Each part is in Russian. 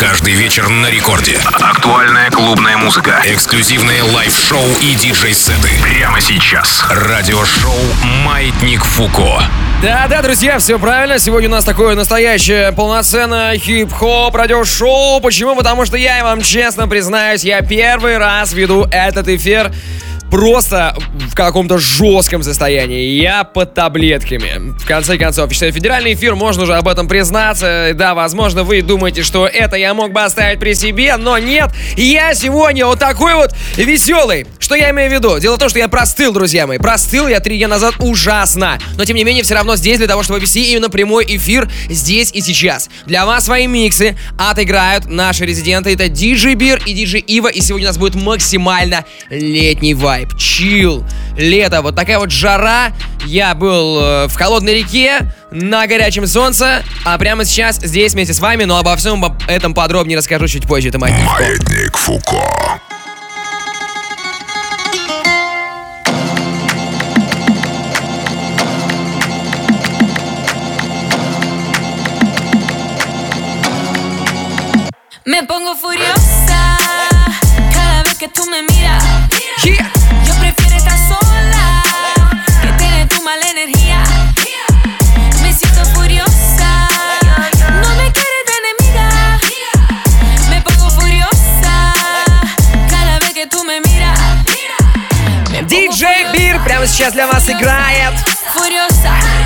Каждый вечер на рекорде. Актуальная клубная музыка. Эксклюзивные лайв-шоу и диджей-сеты. Прямо сейчас. Радиошоу «Маятник Фуко». Да-да, друзья, все правильно. Сегодня у нас такое настоящее полноценное хип-хоп радиошоу. Почему? Потому что я вам честно признаюсь, я первый раз веду этот эфир просто в каком-то жестком состоянии. Я под таблетками. В конце концов, считаю, федеральный эфир, можно уже об этом признаться. Да, возможно, вы думаете, что это я мог бы оставить при себе, но нет. Я сегодня вот такой вот веселый. Что я имею в виду? Дело в том, что я простыл, друзья мои. Простыл я три дня назад ужасно. Но, тем не менее, все равно здесь для того, чтобы вести именно прямой эфир здесь и сейчас. Для вас свои миксы отыграют наши резиденты. Это DJ Бир и DJ Ива. И сегодня у нас будет максимально летний вайб. Чил. Лето. Вот такая вот жара. Я был э, в холодной реке, на горячем солнце, а прямо сейчас здесь вместе с вами, но обо всем об этом подробнее расскажу чуть позже. Это Маятник. Маятник Фуко. Me pongo furiosa cada vez que tú me miras. Yeah. Прямо сейчас для вас играет.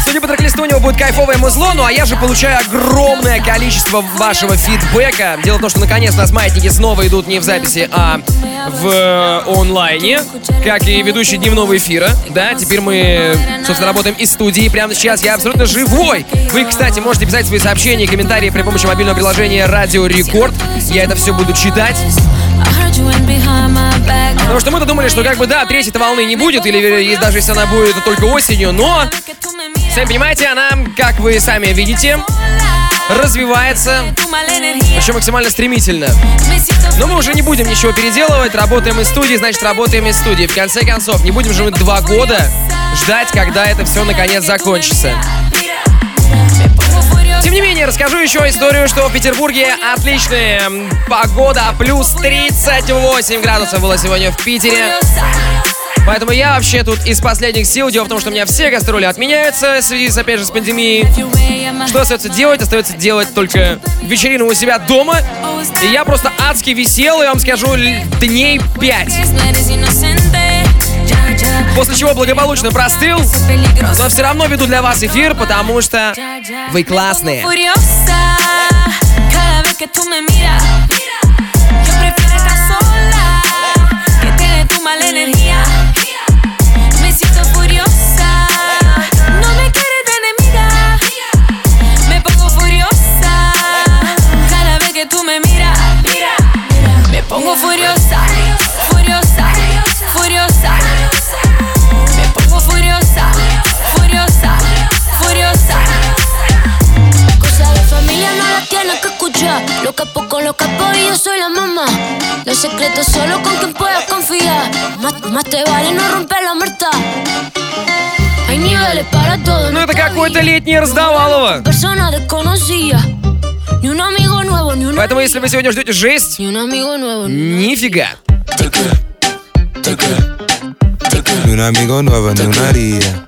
Судя по трек-листу, у него будет кайфовое музло, ну а я же получаю огромное количество вашего фидбэка. Дело в том, что наконец у нас маятники снова идут не в записи, а в э, онлайне, как и ведущий дневного эфира. Да, теперь мы, собственно, работаем из студии. Прямо сейчас я абсолютно живой. Вы, кстати, можете писать свои сообщения и комментарии при помощи мобильного приложения Радио Рекорд. Я это все буду читать. Потому что мы-то думали, что как бы да, третьей волны не будет, или даже если она будет, то только осенью, но. Сами понимаете, она, как вы сами видите, развивается, причем максимально стремительно. Но мы уже не будем ничего переделывать, работаем из студии, значит работаем из студии. В конце концов, не будем же мы два года ждать, когда это все наконец закончится. Не менее, расскажу еще историю, что в Петербурге отличная погода, плюс 38 градусов было сегодня в Питере. Поэтому я вообще тут из последних сил. Дело в том, что у меня все гастроли отменяются в связи, с, опять же, с пандемией. Что остается делать? Остается делать только вечерину у себя дома. И я просто адски висел, и вам скажу, дней 5. После чего благополучно простыл, но все равно веду для вас эфир, потому что вы классные. Furiosa cada tienes que escuchar. Lo capo con los capos y yo soy la mamá. Los secretos solo con quien puedas confiar. Más, más te vale no romper la muerta. Hay niveles para todo. en Ну это esta какое-то vida. летнее раздавалово. Persona desconocida. Ni un amigo nuevo, ni un, Поэтому если вы сегодня ждете жесть, ni un amigo nuevo. Ni... нифига. Ni un amigo nuevo, ni una haría.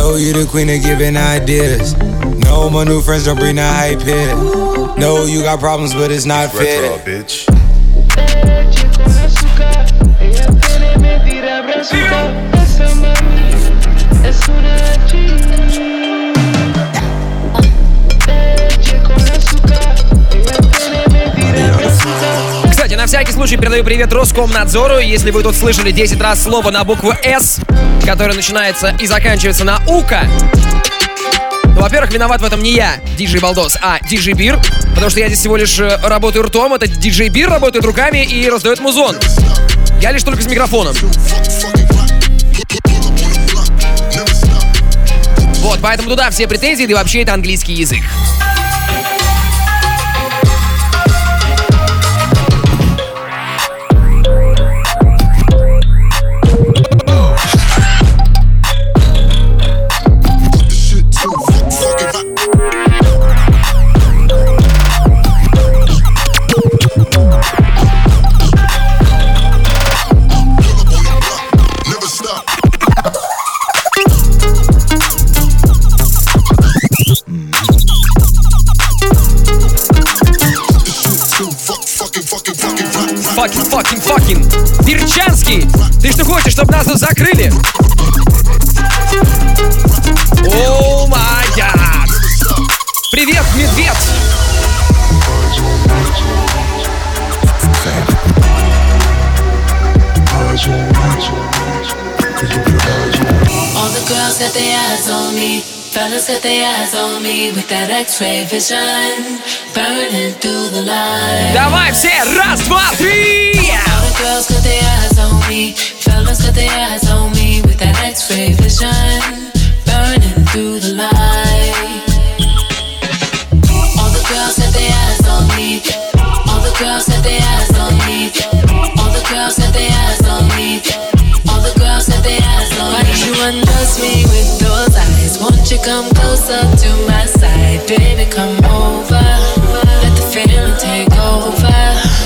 know you the queen of giving ideas. No, my new friends don't bring the hype here. No, you got problems, but it's not fair. bitch. Es una chica. На всякий случай передаю привет Роскомнадзору. Если вы тут слышали 10 раз слово на букву «С», которое начинается и заканчивается на «Ука», ну, во-первых, виноват в этом не я, диджей Балдос, а диджей Бир, потому что я здесь всего лишь э, работаю ртом, это диджей Бир работает руками и раздает музон. Я лишь только с микрофоном. Вот, поэтому туда все претензии, да и вообще это английский язык. Хочешь, чтобы нас тут закрыли? О гад! Привет, медведь! All the girls got their eyes on me. Fellas got their eyes on me with that X-ray vision, burning through the light. Давай все, раз, два, три! All the girls got their eyes on me. Fellas got their eyes on me with that X-ray vision, burning through the light. All the girls got their eyes on me. All the girls got their eyes on me. All the girls got their eyes on me. All the girls got their eyes on me. Why don't you undress me with those eyes? Won't you come closer up to my side, baby? Come over. Let the feeling take over.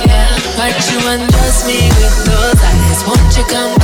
Yeah. Why don't you undress me with those eyes? Won't you come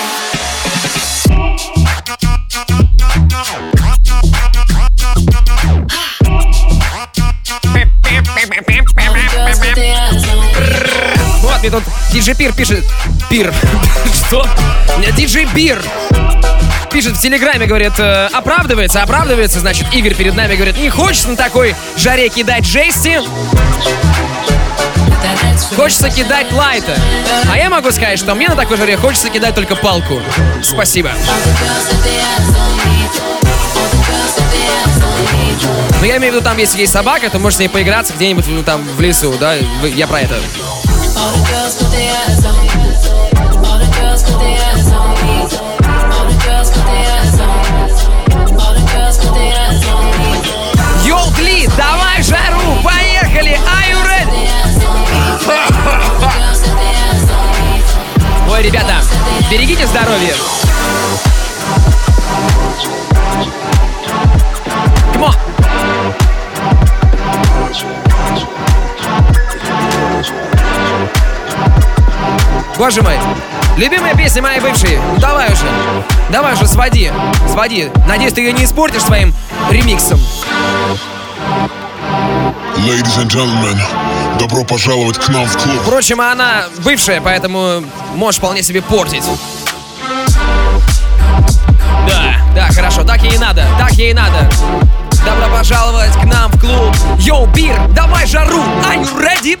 мне тут диджей Пир пишет... Пир. Что? Диджей Бир пишет в Телеграме, говорит, э, оправдывается, оправдывается, значит, Игорь перед нами говорит, не хочется на такой жаре кидать жести, хочется кидать лайта. А я могу сказать, что мне на такой жаре хочется кидать только палку. Спасибо. Но я имею в виду, там, если есть собака, то можешь с ней поиграться где-нибудь ну, там в лесу, да? Я про это. Ой, ребята, берегите здоровье. Боже мой, любимая песня моей бывшей. Ну давай уже, давай уже, своди, своди. Надеюсь, ты ее не испортишь своим ремиксом. Ladies and gentlemen, добро пожаловать к нам в клуб. Впрочем, она бывшая, поэтому можешь вполне себе портить. Да, да, хорошо, так ей и надо, так ей и надо. Добро пожаловать к нам в клуб. Йоу, Бир, давай жару, are you ready?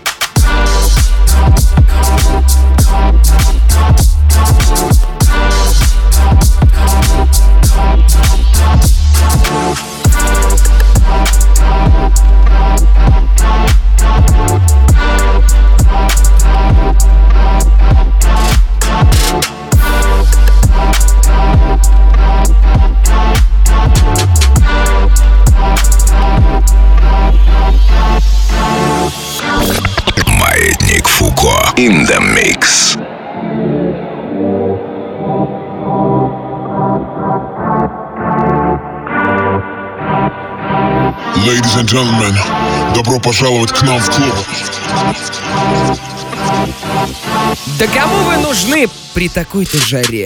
Gentlemen, добро пожаловать к нам в клуб. Да кому вы нужны при такой-то жаре?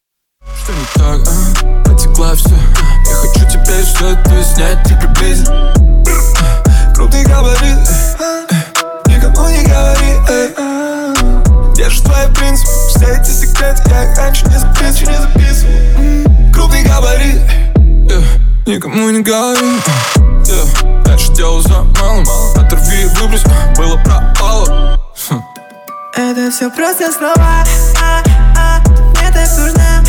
Что не так? Потекла все Я хочу теперь что-то снять и приблизить Крутый габарит Никому не говори Держишь твои принципы Все эти секреты я раньше не записывал, не записывал. Крупный габарит yeah. Никому не говори. Yeah. Дальше дело за малым. Оторви и выбрось, было пропало. Это все просто слова. А, а, Мне так нужна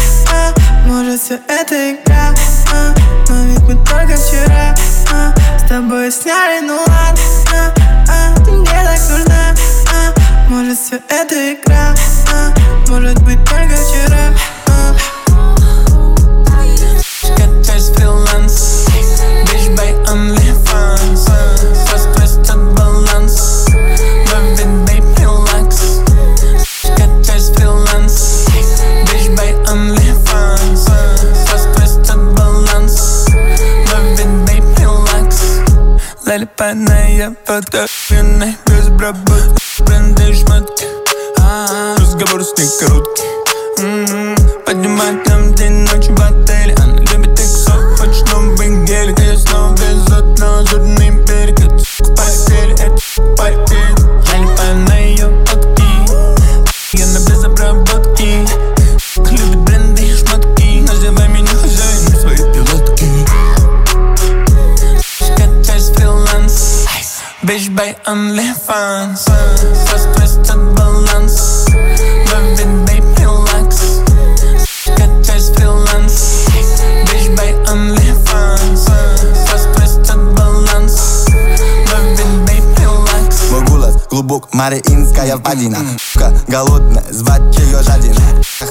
Может все это игра? А, Но ведь мы только вчера. А, С тобой сняли, ну ладно. А, а, Ты мне так нужна а, может все это игра, а? может быть только вчера? А? Фриланс Залипанная фотография Безобработная бренды only fans. Глубок, Мариинская впадина Сука голодная, звать ее жадина.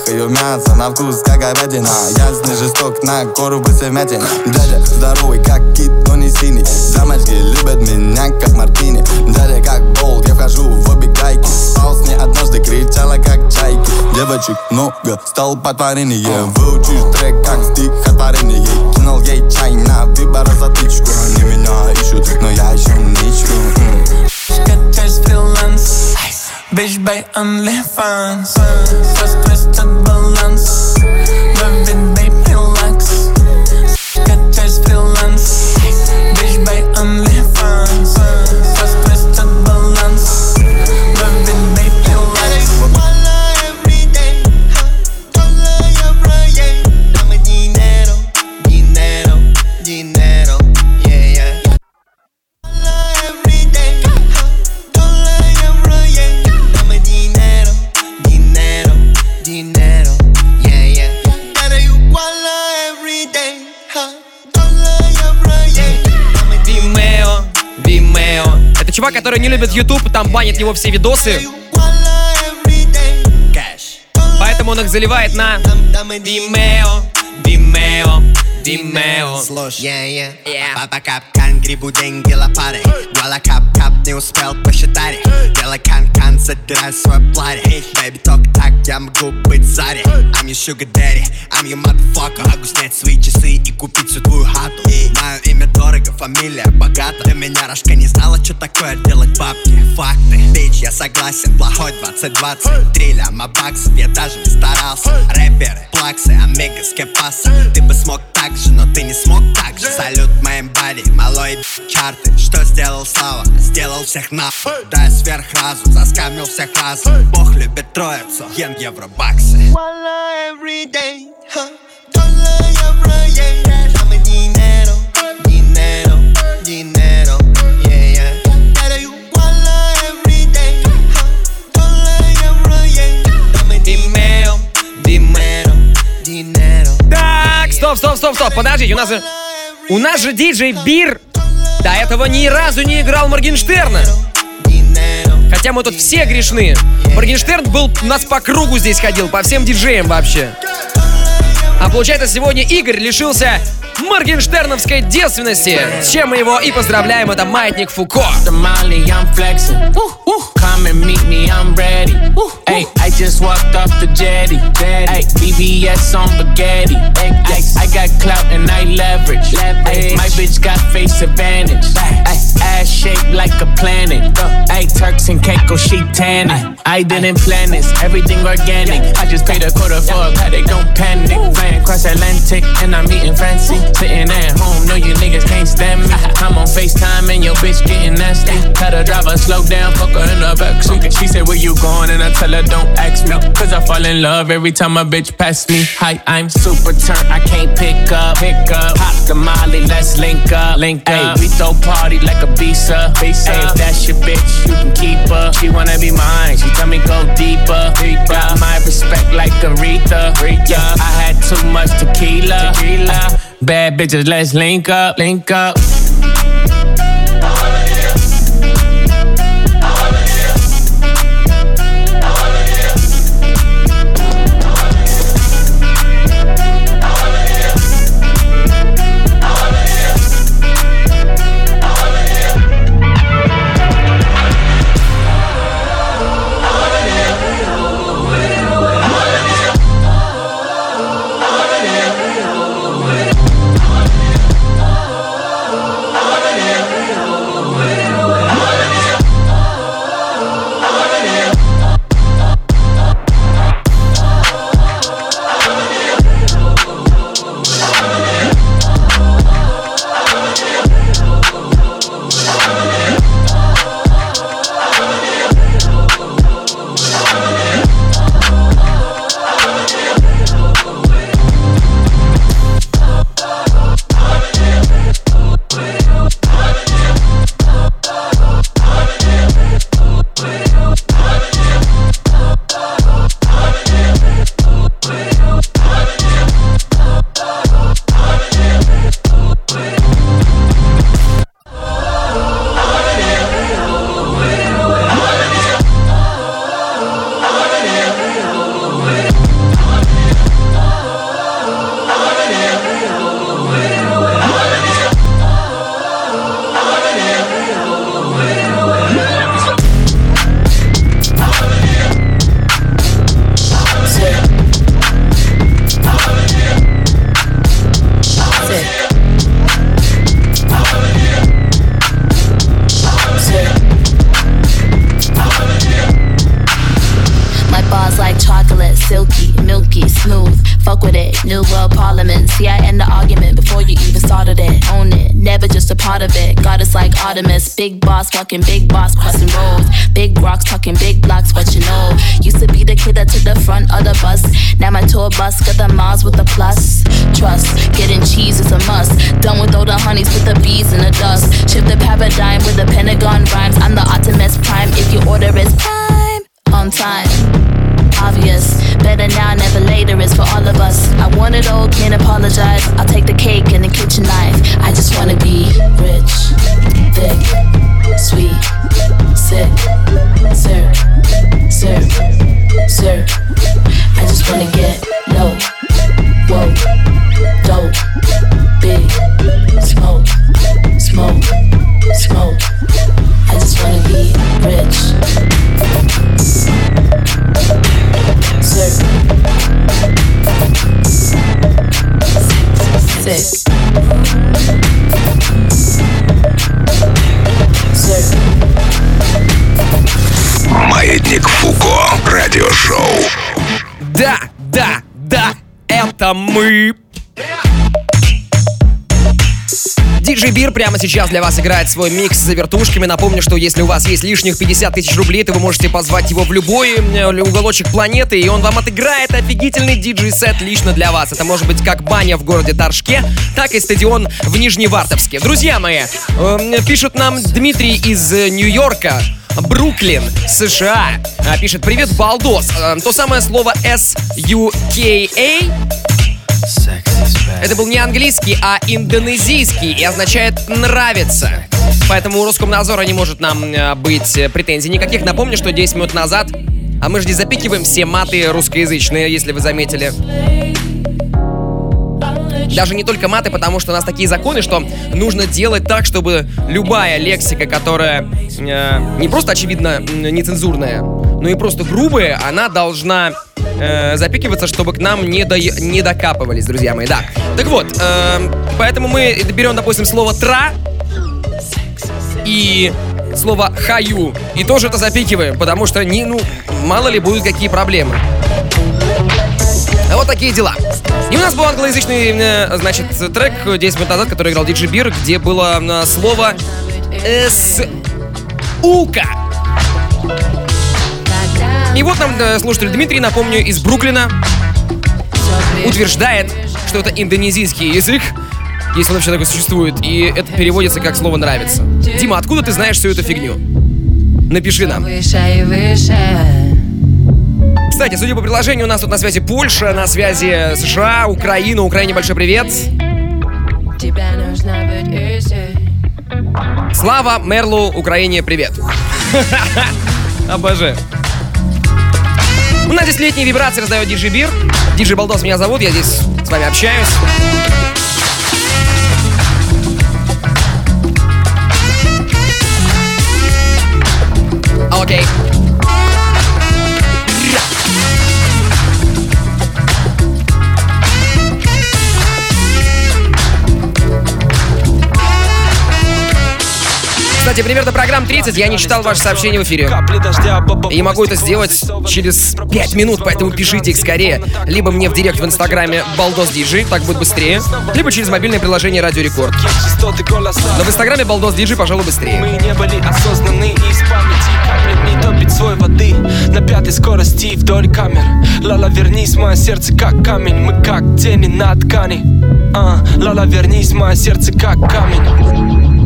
Ее мясо на вкус, как говядина. Ясный жесток, на кору высемятина Дядя здоровый, как кит, но не синий. Замочки любят меня, как мартини. Дядя как болт, я вхожу в обе гайки Спал с ней однажды, кричала, как чайки. Девочек много, стал потворение Выучишь трек, как стихотворение Кинул ей чай на выбор затычку Они меня ищут, но я ничку Катаюсь фриланс Bitch, bij een lichaam. Vast is het. Который не любит YouTube, там банит его все видосы. Поэтому он их заливает на Vimeo, Vimeo, Vimeo. Слушай, yeah, yeah. Папа капкан, грибу деньги лопатой Вуаля кап-кап, не успел посчитать. Делай кан-кан, задирай свой платье Бэйби, только так я могу быть Зари I'm your sugar daddy, I'm your motherfucker. Могу снять свои часы и купить всю твою хату. Мое имя дорого, фамилия богата. Для меня рожка не знала, что такое делать бабки. Факты, бич, я согласен, плохой 2020 Три ляма баксов, я даже не старался. Рэперы, плаксы, омега, скепаса Ты бы смог так же, но ты не смог так же. Салют моим бади, малой чарты. Что сделал Слава? Сделал всех нахуй Да, сверх разум, заскамил всех разум Бог любит троицу, ем евро баксы Walla every day, huh? Dollar every day. Dame dinero, dinero, dinero, yeah, yeah. Dinero, dinero, dinero. Так, стоп, стоп, стоп, стоп, подождите, у нас же... У нас же диджей Бир до этого ни разу не играл Моргенштерна. Хотя мы тут все грешны. Моргенштерн был нас по кругу здесь ходил, по всем диджеям вообще. А получается, сегодня Игорь лишился моргенштерновской девственности, с чем мы его и поздравляем, это Маятник Фуко. Come and meet me, I'm ready. Hey, I just walked off the jetty. Hey, BBS on spaghetti. Hey, I got clout and I leverage. Hey, my bitch got face advantage. Ay, ass shaped like a planet. Hey, Turks and Caicos, she tanning. I didn't plan this, everything organic. I just paid a quarter for a paddock, don't panic. Flying across Atlantic and I'm eating fancy. Sitting at home, no you niggas can't stand me. I'm on FaceTime and your bitch getting nasty. Tell the driver slow down, fuck her in the backseat. She said where you going and I tell her don't ask me. Cause I fall in love every time a bitch pass me. Hi, I'm super turned, I can't pick up. Pick up, pop the molly, let's link up. Link up. we throw party like a visa. Visa. Hey, if that's your bitch, you can keep her. She wanna be mine, she tell me go deeper. deeper. Got my respect like Aretha. Aretha. I had too much tequila. tequila. Bad bitches, let's link up. Link up. Fucking big boss, crossing roads. Big rocks, talking big blocks, but you know. Used to be the kid that took the front of the bus. Now my tour bus got the miles with the plus. Trust, getting cheese is a must. Done with all the honeys, put the bees in the dust. Shift the paradigm with the Pentagon rhymes. I'm the Optimus Prime if your order is prime. On time obvious. Better now, never later is for all of us. I want it all, can't apologize. Music. Маятник Фуко. Радиошоу. Да, да, да, это мы. Диджей Бир прямо сейчас для вас играет свой микс за вертушками. Напомню, что если у вас есть лишних 50 тысяч рублей, то вы можете позвать его в любой э, уголочек планеты, и он вам отыграет офигительный диджей-сет лично для вас. Это может быть как баня в городе Торжке, так и стадион в Нижневартовске. Друзья мои, э, пишут нам Дмитрий из э, Нью-Йорка. Бруклин, США. А, пишет, привет, балдос. Э, то самое слово S-U-K-A это был не английский, а индонезийский и означает «нравится». Поэтому Роскомнадзора не может нам э, быть претензий никаких. Напомню, что 10 минут назад, а мы же не запикиваем все маты русскоязычные, если вы заметили. Даже не только маты, потому что у нас такие законы, что нужно делать так, чтобы любая лексика, которая э, не просто очевидно нецензурная, но и просто грубая, она должна э, запикиваться, чтобы к нам не, до, не докапывались, друзья мои, да. Так вот, э, поэтому мы берем, допустим, слово «тра» и слово «хаю» и тоже это запикиваем, потому что, не, ну, мало ли будут какие проблемы. Вот такие дела. И у нас был англоязычный, э, значит, трек 10 минут назад, который играл Диджи Бир, где было э, слово «с-ука». И вот нам э, слушатель Дмитрий, напомню, из Бруклина, утверждает, что это индонезийский язык, если он вообще такой существует, и это переводится как слово «нравится». Дима, откуда ты знаешь всю эту фигню? Напиши нам. Кстати, судя по приложению, у нас тут на связи Польша, на связи США, Украина. Украине большой привет. Слава Мерлу, Украине привет. Обожаю. У нас здесь летние вибрации раздает Диджи Бир. Диджи Балдос меня зовут, я здесь с вами общаюсь. Окей. Okay. Кстати, примерно программ 30 я не читал ваши сообщения в эфире. И могу это сделать через 5 минут, поэтому пишите их скорее. Либо мне в директ в инстаграме Балдос Диджи, так будет быстрее. Либо через мобильное приложение Радио Рекорд. Но в инстаграме Балдос Диджи, пожалуй, быстрее. Мы не были осознаны из памяти не топить свой воды На пятой скорости вдоль камер Лала, вернись, мое сердце как камень Мы как тени на ткани а, Лала, вернись, мое сердце как камень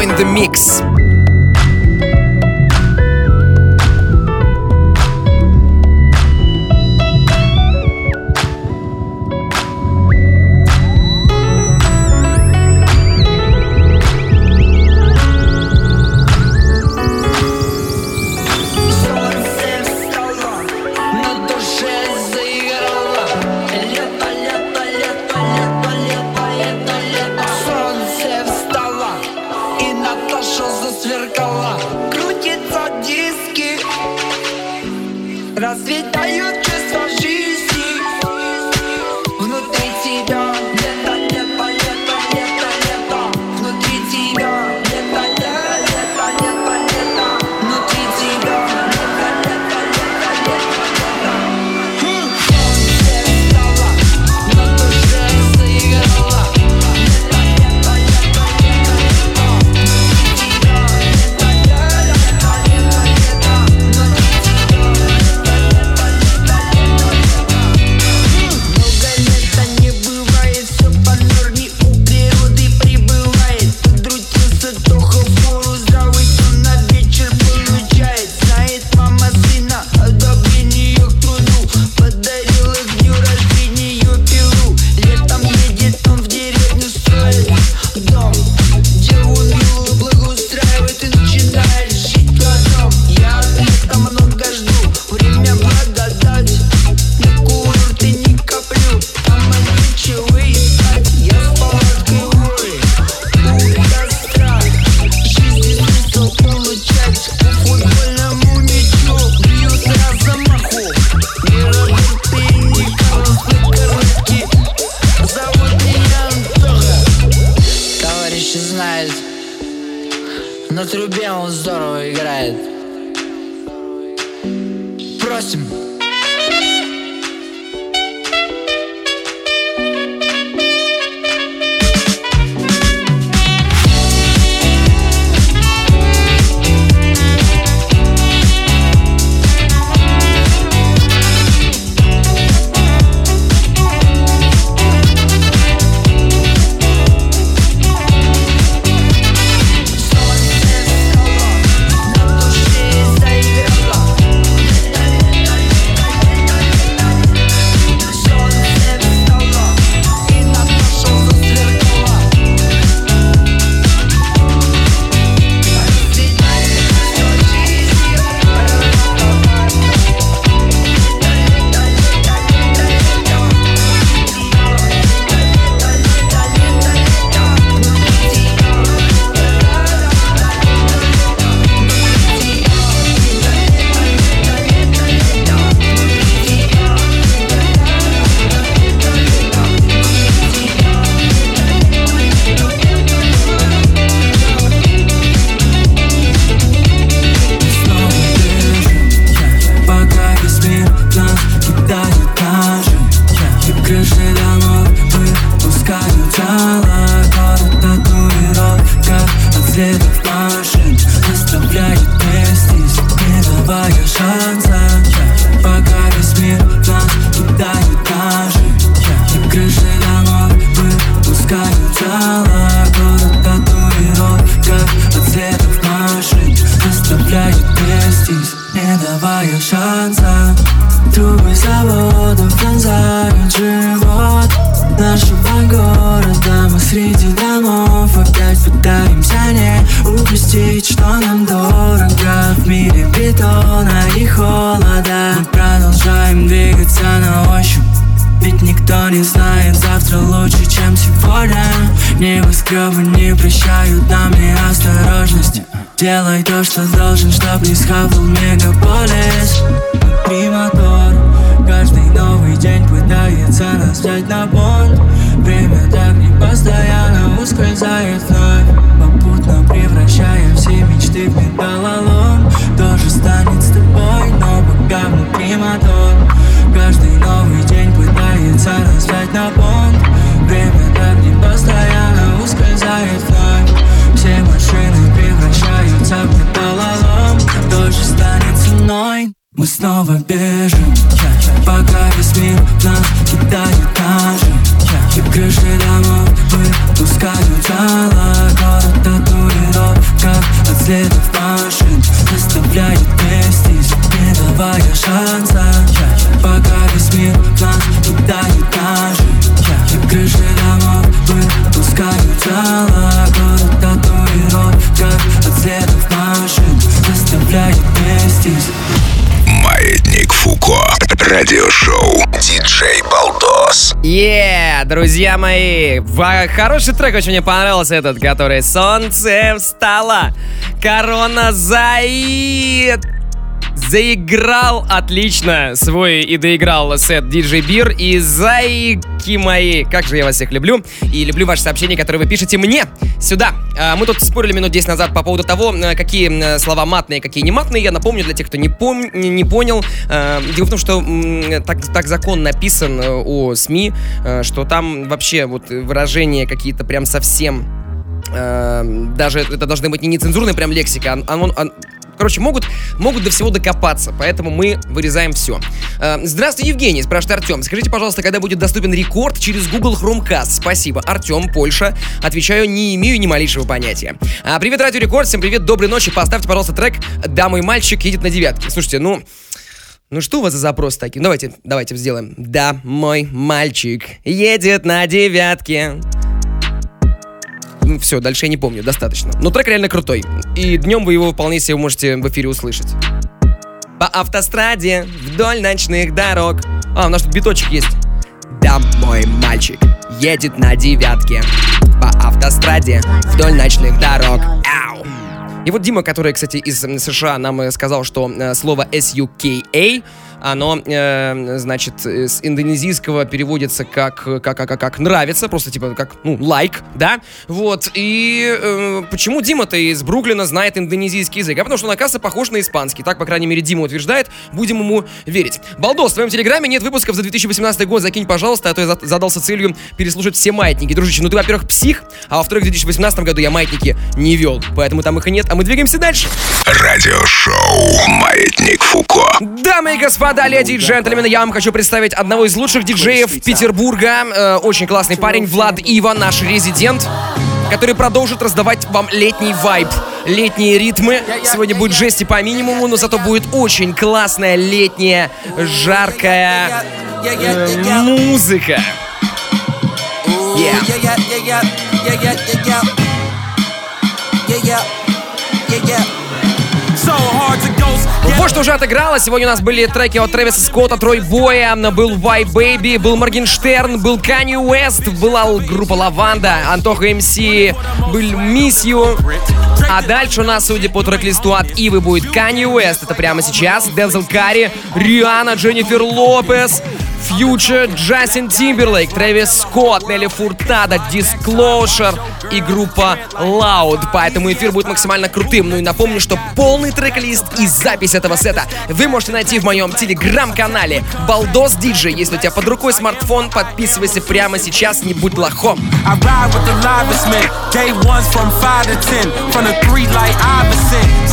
in the mix. Не знает завтра лучше, чем сегодня. Небоскребы не прощают нам неосторожность Делай то, что должен, чтоб не схавал мегаполис. Три мотор, каждый новый день пытается нас взять на понт Время так не постоянно ускользает вновь. Попутно превращая все мечты в металлолом снова бежим, пока весь мир в нас кидает ножи И крыши домов выпускают зала Город татуировка от следов машин Заставляет вместись, не давая шанса. Пока весь мир в нас кидает ножи И крыши домов выпускают зала Город татуировка от следов машин Заставляет Фуко. Радиошоу. Диджей Балдос. Yeah, друзья мои, хороший трек очень мне понравился этот, который «Солнце встало», «Корона Заид», Заиграл отлично свой и доиграл сет DJ Бир и зайки мои. Как же я вас всех люблю. И люблю ваши сообщения, которые вы пишете мне сюда. А, Мы тут спорили минут 10 назад по поводу того, э, какие э, слова матные, какие не матные. Я напомню для тех, кто не, пом- не понял. Э, Дело в том, что так, так закон написан э, о СМИ, что там вообще вот выражения какие-то прям совсем даже это должны быть не нецензурная прям лексика, а, а а- Короче, могут, могут до всего докопаться, поэтому мы вырезаем все. здравствуй, Евгений, спрашивает Артем. Скажите, пожалуйста, когда будет доступен рекорд через Google Chromecast? Спасибо. Артем, Польша. Отвечаю, не имею ни малейшего понятия. А, привет, Радио Рекорд, всем привет, доброй ночи. Поставьте, пожалуйста, трек «Да, мой мальчик едет на девятке». Слушайте, ну... Ну что у вас за запрос такие? Давайте, давайте сделаем. Да, мой мальчик едет на девятке. Все, дальше я не помню, достаточно. Но трек реально крутой. И днем вы его вполне себе можете в эфире услышать. По автостраде, вдоль ночных дорог. А, у нас тут биточек есть. Да, мой мальчик едет на девятке. По автостраде, вдоль ночных дорог. Ау! И вот Дима, который, кстати, из США нам э, сказал, что э, слово SUKA Оно, э, значит, с индонезийского переводится как, как, как, как, как нравится, просто типа как, ну, лайк, да? Вот, и э, почему Дима-то из Бруклина знает индонезийский язык? А потому что он, оказывается, похож на испанский. Так, по крайней мере, Дима утверждает. Будем ему верить. Балдос, в твоем телеграме нет выпусков за 2018 год. Закинь, пожалуйста, а то я задался целью переслушать все маятники. Дружище, ну ты, во-первых, псих, а во-вторых, в 2018 году я маятники не вел. Поэтому там их и нет, а мы двигаемся дальше. Радиошоу «Маятник Фуко». Дамы и господа, леди и джентльмены, я вам хочу представить одного из лучших диджеев Петербурга. Э, очень классный парень, Влад Ива, наш резидент который продолжит раздавать вам летний вайб, летние ритмы. Сегодня будет жести по минимуму, но зато будет очень классная летняя, жаркая э, музыка. Вот что уже отыграло. Сегодня у нас были треки от Трэвиса Скотта, Трой Боя, был White Baby, был Моргенштерн, был Канни Уэст, была группа Лаванда, Антоха МС, был You. А дальше у нас, судя по трек-листу от Ивы, будет Канни Уэст. Это прямо сейчас. Дензел Карри, Риана, Дженнифер Лопес, Future, Джастин Тимберлейк, Трэвис Скотт, Нелли Фуртада, Disclosure и группа Loud. Поэтому эфир будет максимально крутым. Ну и напомню, что полный трек-лист и запись этого сета вы можете найти в моем телеграм-канале Балдос Диджей. Если у тебя под рукой смартфон, подписывайся прямо сейчас, не будь лохом.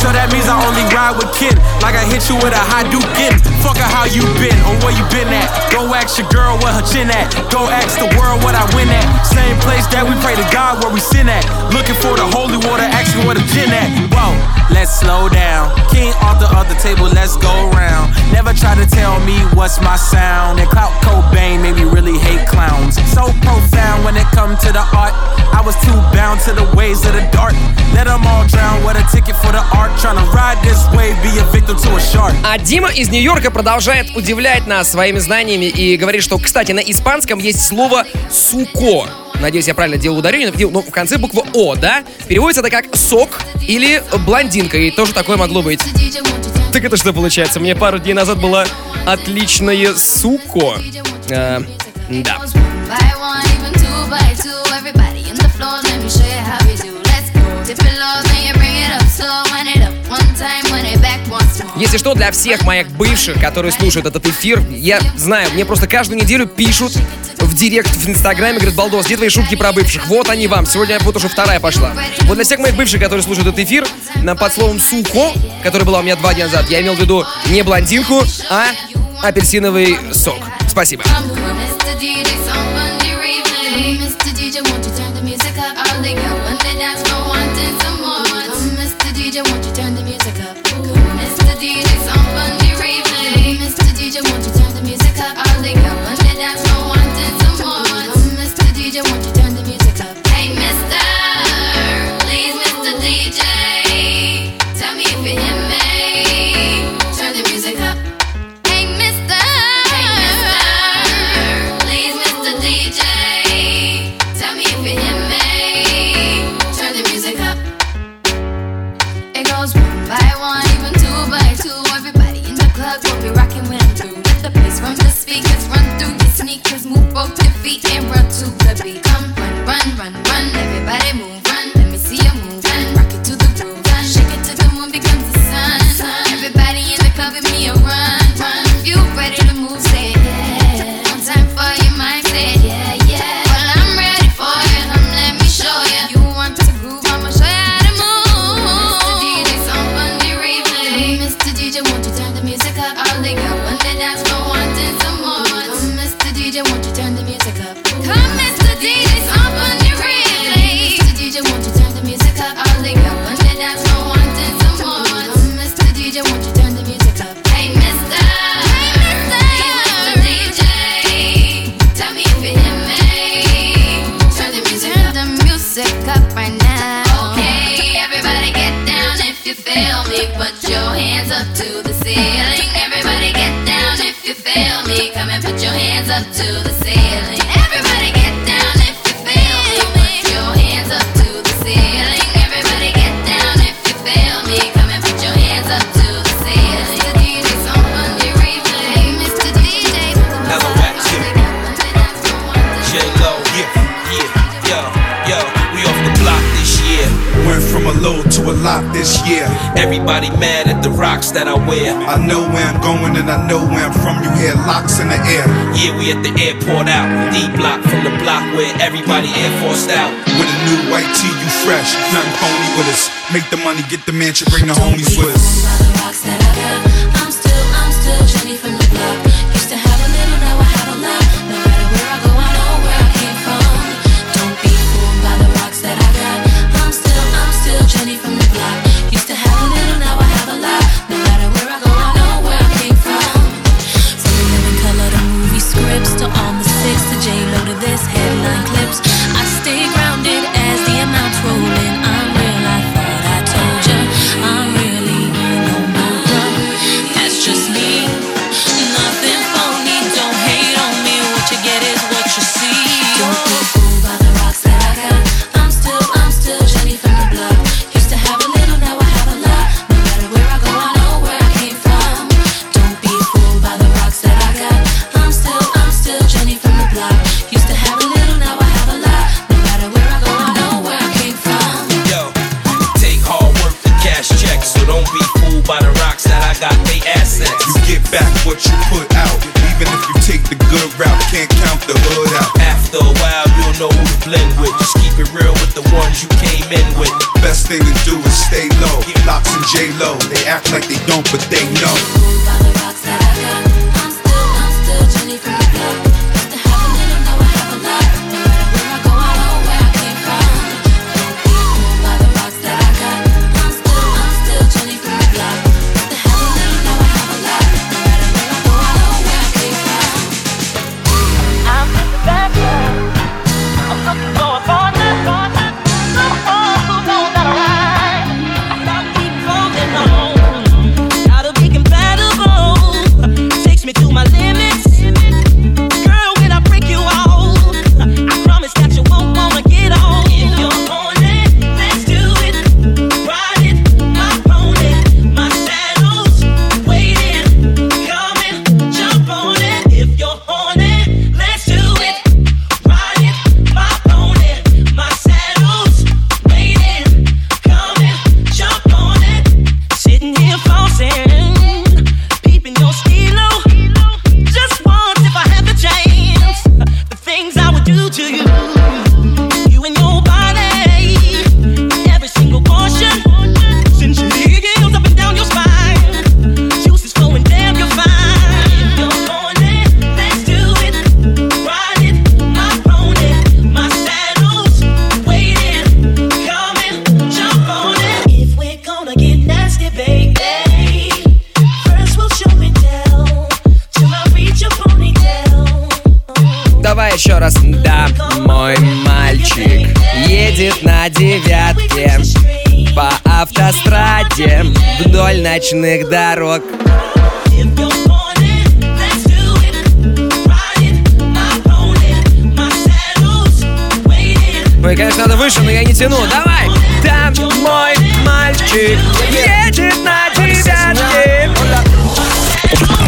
So. Like I hit you with a Hadouken. Fuck how you been or where you been at. Go ask your girl where her chin at. Go ask the world what I win at. Same place that we pray to God where we sin at. Looking for the holy water, asking where the gin at. Whoa, let's slow down. King off the other table, let's go round. Never try to tell me what's my sound. And Clout Cobain made me really hate clowns. So profound when it come to the art. I was too bound to the ways of the dark. Let them all drown. What a ticket for the art. А Дима из Нью-Йорка продолжает удивлять нас своими знаниями и говорит, что, кстати, на испанском есть слово «суко». Надеюсь, я правильно делал ударение, но в конце буква О, да? Переводится это как «сок» или «блондинка», и тоже такое могло быть. Так это что получается? Мне пару дней назад было отличное «суко». А, да. Если что, для всех моих бывших, которые слушают этот эфир, я знаю, мне просто каждую неделю пишут в директ в Инстаграме, говорят, Балдос, где твои шутки про бывших? Вот они вам. Сегодня вот уже вторая пошла. Вот для всех моих бывших, которые слушают этот эфир, на под словом «суко», который была у меня два дня назад, я имел в виду не блондинку, а апельсиновый сок. Спасибо. beat and run to the beat. Come run, run, run, run, everybody. We at the airport out. D block from the block where everybody air forced out. With a new white tee, you fresh. Nothing phony with us. Make the money, get the mansion, bring the homies with us. I'm still, I'm still Jenny from the block. J Lo, they act like they don't, but they know. Автостраде вдоль ночных дорог. Ой, конечно, надо выше, но я не тяну. Давай! Там мой мальчик едет на девятке.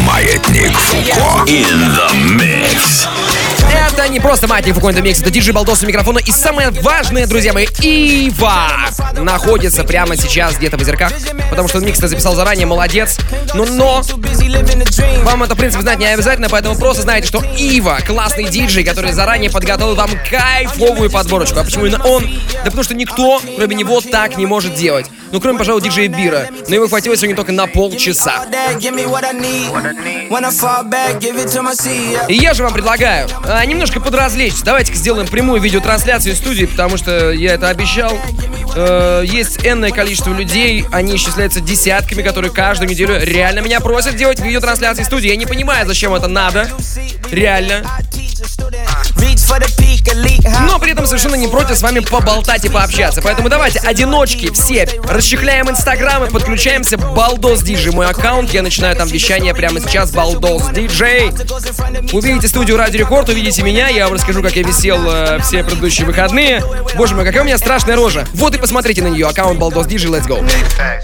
Маятник Фуко in the mix. Это не просто маятник в какой-то микс, это диджей Балдос у микрофона. И самое важное, друзья мои, Ива находится прямо сейчас где-то в озерках, потому что микс ты записал заранее, молодец. Ну, но вам это, в принципе, знать не обязательно, поэтому просто знаете, что Ива классный диджей, который заранее подготовил вам кайфовую подборочку. А почему именно он? Да потому что никто, кроме него, так не может делать. Ну, кроме, пожалуй, диджея Бира. Но его хватило сегодня только на полчаса. И я же вам предлагаю а, немножко подразвлечься. Давайте-ка сделаем прямую видеотрансляцию из студии, потому что я это обещал. Э, есть энное количество людей, они исчисляются десятками, которые каждую неделю реально меня просят делать видеотрансляции из студии. Я не понимаю, зачем это надо. Реально. Но при этом совершенно не против с вами поболтать и пообщаться. Поэтому давайте, одиночки, все, расчехляем инстаграм и подключаемся. Балдос Диджей, мой аккаунт. Я начинаю там вещание прямо сейчас. Балдос Диджей. Увидите студию Радио Рекорд, увидите меня. Я вам расскажу, как я висел э, все предыдущие выходные. Боже мой, какая у меня страшная рожа. Вот и посмотрите на нее. Аккаунт Балдос Диджей, let's go.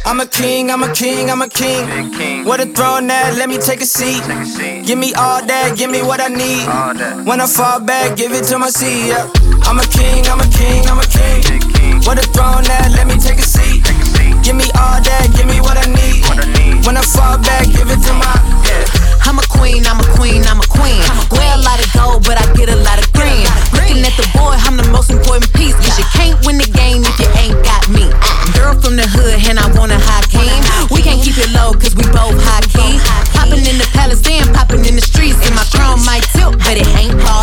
I'm a king, I'm a king, I'm a king. What a throne that, let me take a seat. Give me all that, give me what I need. When I fall back, give it to my seat. I'm a king, I'm a king, I'm a king. What a throne that, let me take a seat. Give me all that, give me what I need. When I fall back, give it to my. I'm a queen, I'm a queen, I'm a queen. Wear a lot of gold, but I get a lot of green. Looking at the boy, I'm the most important piece. Cause you can't win the game if you ain't got me. Girl from the hood, and I want a high king. We can't keep it low, cause we both high key. Popping in the palace, then popping in the streets. And my crown might tilt, but it ain't falling.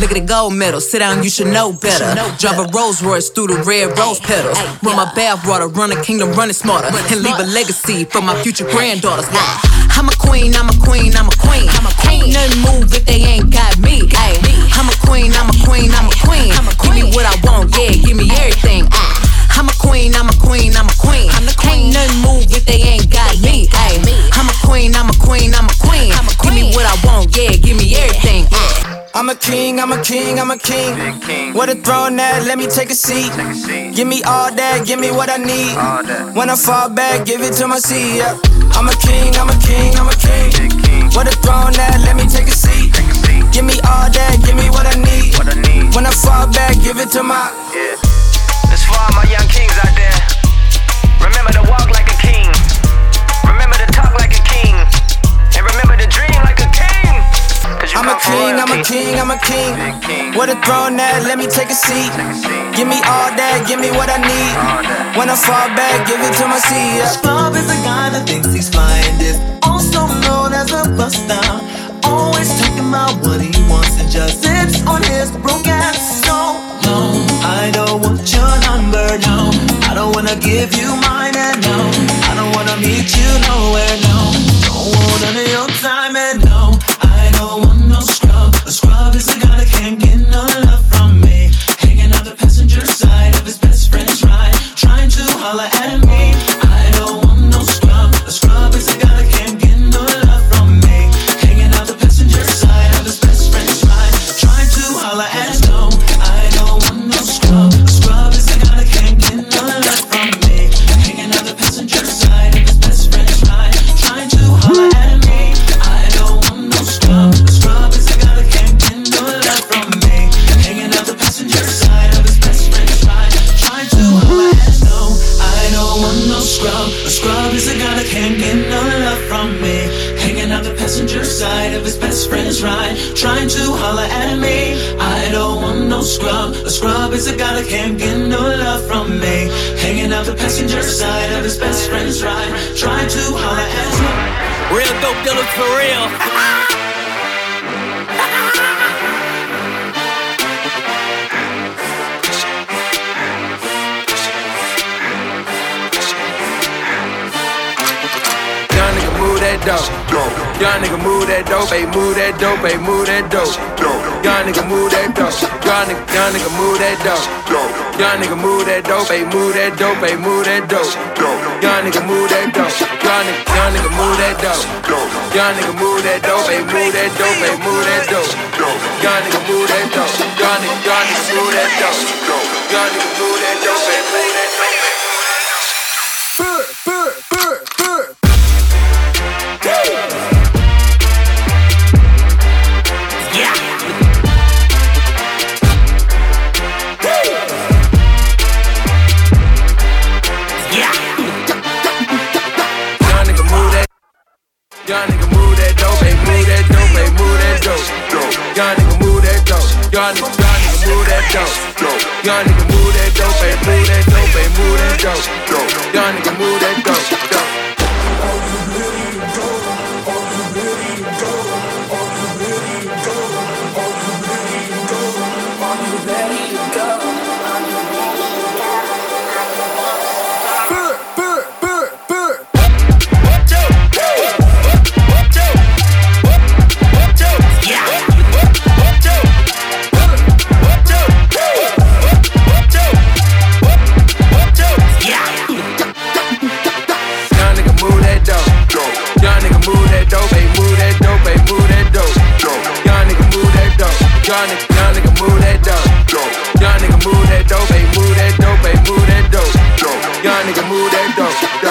Look at the gold medal, sit down, you should know better. Drive a Rolls Royce through the red rose petals. Run my bath water, run a kingdom, run it smarter. And leave a legacy for my future granddaughters. I'm a queen, I'm a queen, I'm a queen. Ain't nothing move if they ain't got me. Ay, I'm a queen, I'm a queen, I'm a queen. Give me what I want, yeah, give me everything. I'm a queen, I'm a queen, I'm a queen. Ain't nothing move if they ain't got me. Ay, I'm a queen, I'm a queen, I'm a queen. Give me what I want, yeah, give me everything. I'm a king, I'm a king, I'm a king. What a throne that, let me take a seat. Give me all that, give me what I need. When I fall back, give it to my seat. Yeah. I'm a king, I'm a king, I'm a king. What a throne that, let me take a seat. Give me all that, give me what I need. When I fall back, give it to my. Yeah. This all my I'm a king, I'm a king, I'm a king. What a throne that, let me take a seat. Give me all that, give me what I need. When I fall back, give it to my seat. Yeah. Bob is a guy that thinks he's flying this, also known as a buster. Always talking about what he wants and just sits on his broke ass. No, no, I don't want your number. No, I don't wanna give you ayy, move that dope, ayy, move that dope. Young nigga move that dope. Young nigga, young nigga move that dope. Young nigga move that dope, ayy, move that dope, ayy, move that dope. Young nigga move that dope. Young nigga, young nigga move that dope. Young nigga move that Young nigga, young nigga move that dope. Young nigga move that dope, ayy, move that dope, ayy, move that dope. Young nigga move that dope. down.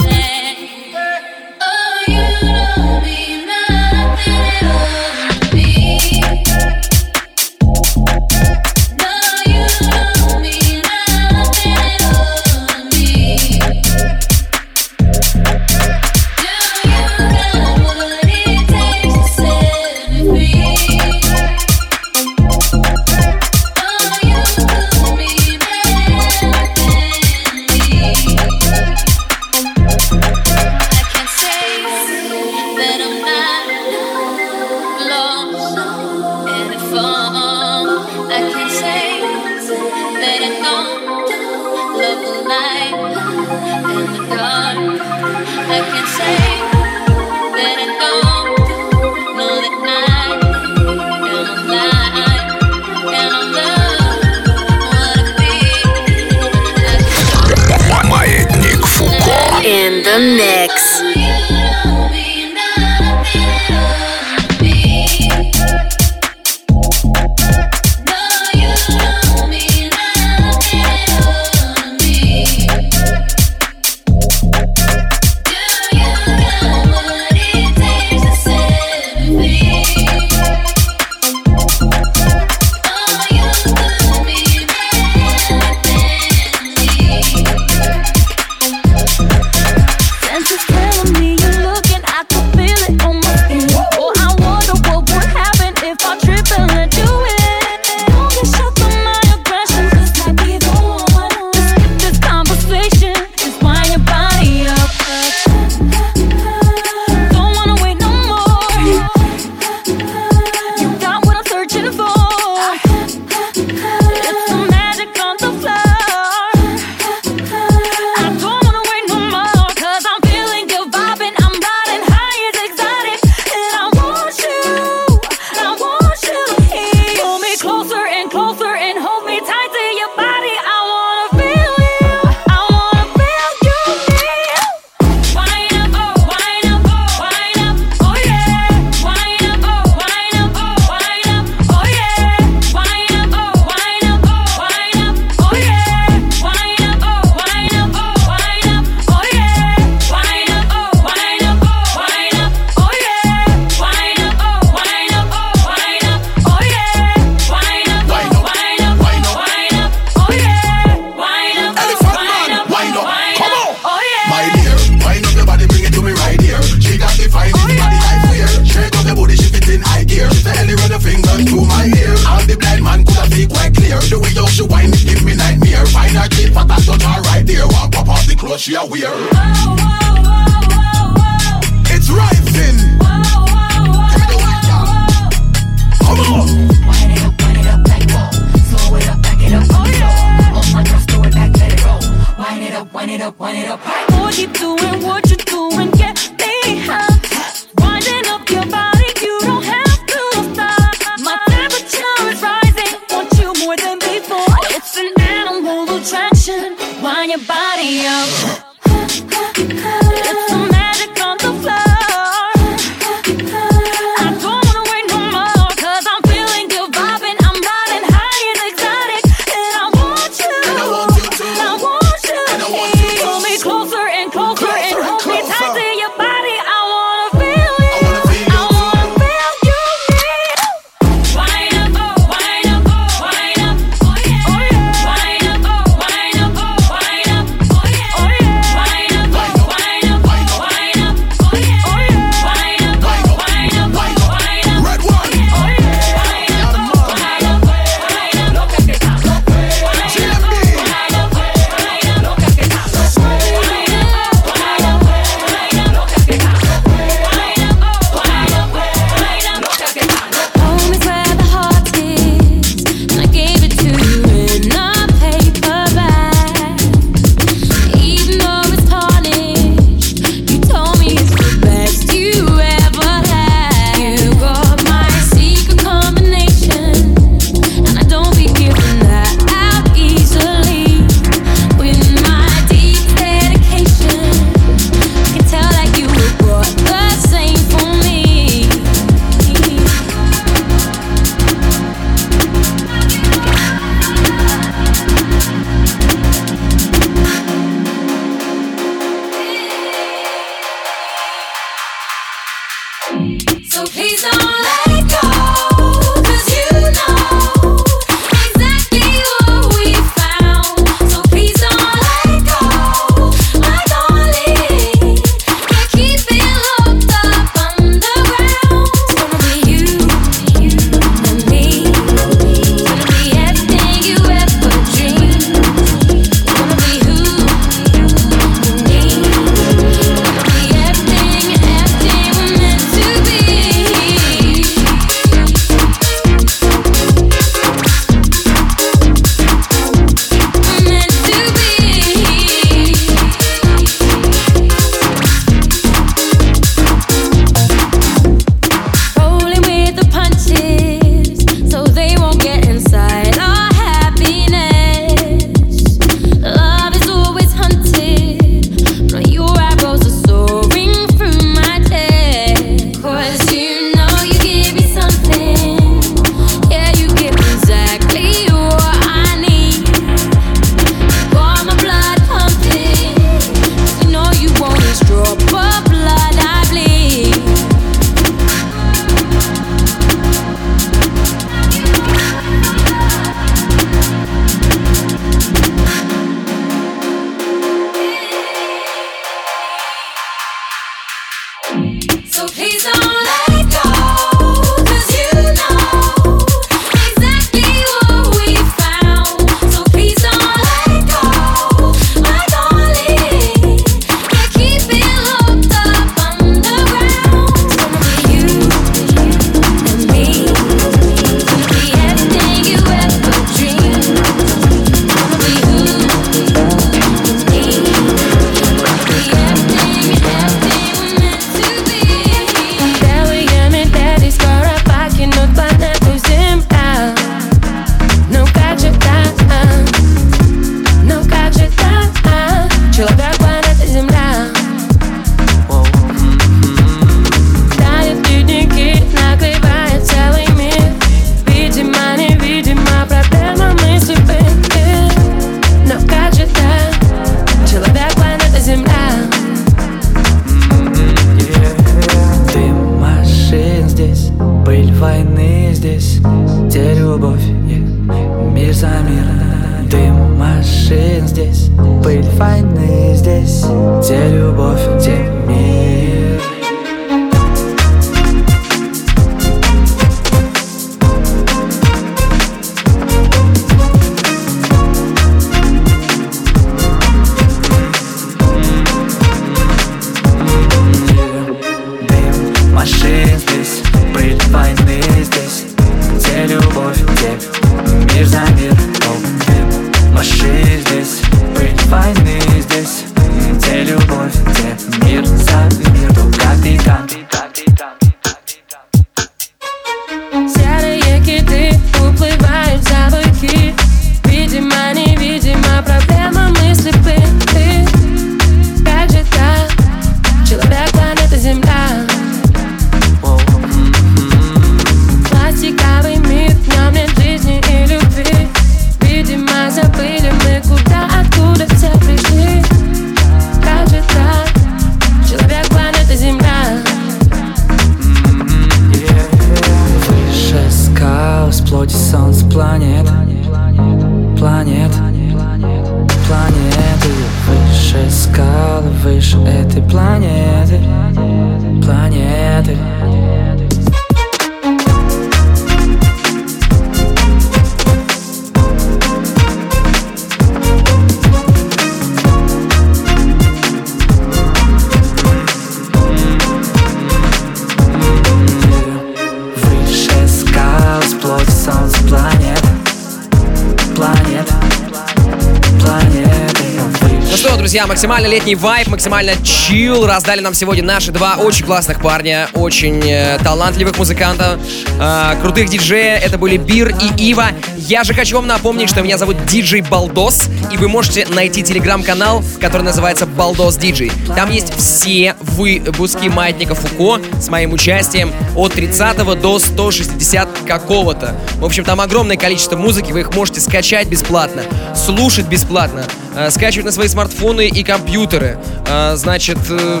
Друзья, максимально летний вайб, максимально чил раздали нам сегодня наши два очень классных парня, очень э, талантливых музыканта, э, крутых диджея. Это были Бир и Ива. Я же хочу вам напомнить, что меня зовут Диджей Балдос, и вы можете найти телеграм-канал, который называется Балдос Диджей. Там есть все выпуски Маятника Фуко с моим участием от 30 до 160 какого-то. В общем, там огромное количество музыки, вы их можете скачать бесплатно, слушать бесплатно, скачивать на свои смартфоны и компьютеры. Э, значит, э,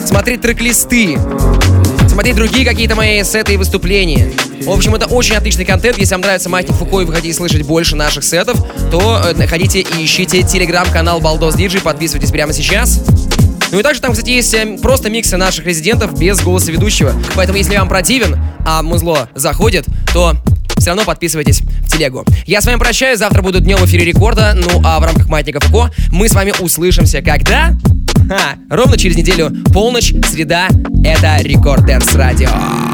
смотреть трек-листы, смотреть другие какие-то мои сеты и выступления. В общем, это очень отличный контент. Если вам нравится Маятник Фуко и вы хотите слышать больше наших сетов, то э, ходите и ищите телеграм-канал Балдос Диджей, подписывайтесь прямо сейчас. Ну и также там, кстати, есть э, просто миксы наших резидентов без голоса ведущего. Поэтому, если вам противен, а музло заходит, то все равно подписывайтесь в телегу. Я с вами прощаюсь, завтра буду днем в эфире рекорда, ну а в рамках Маятника Фуко мы с вами услышимся когда? Ха, ровно через неделю, полночь, среда, это Record Dance Radio.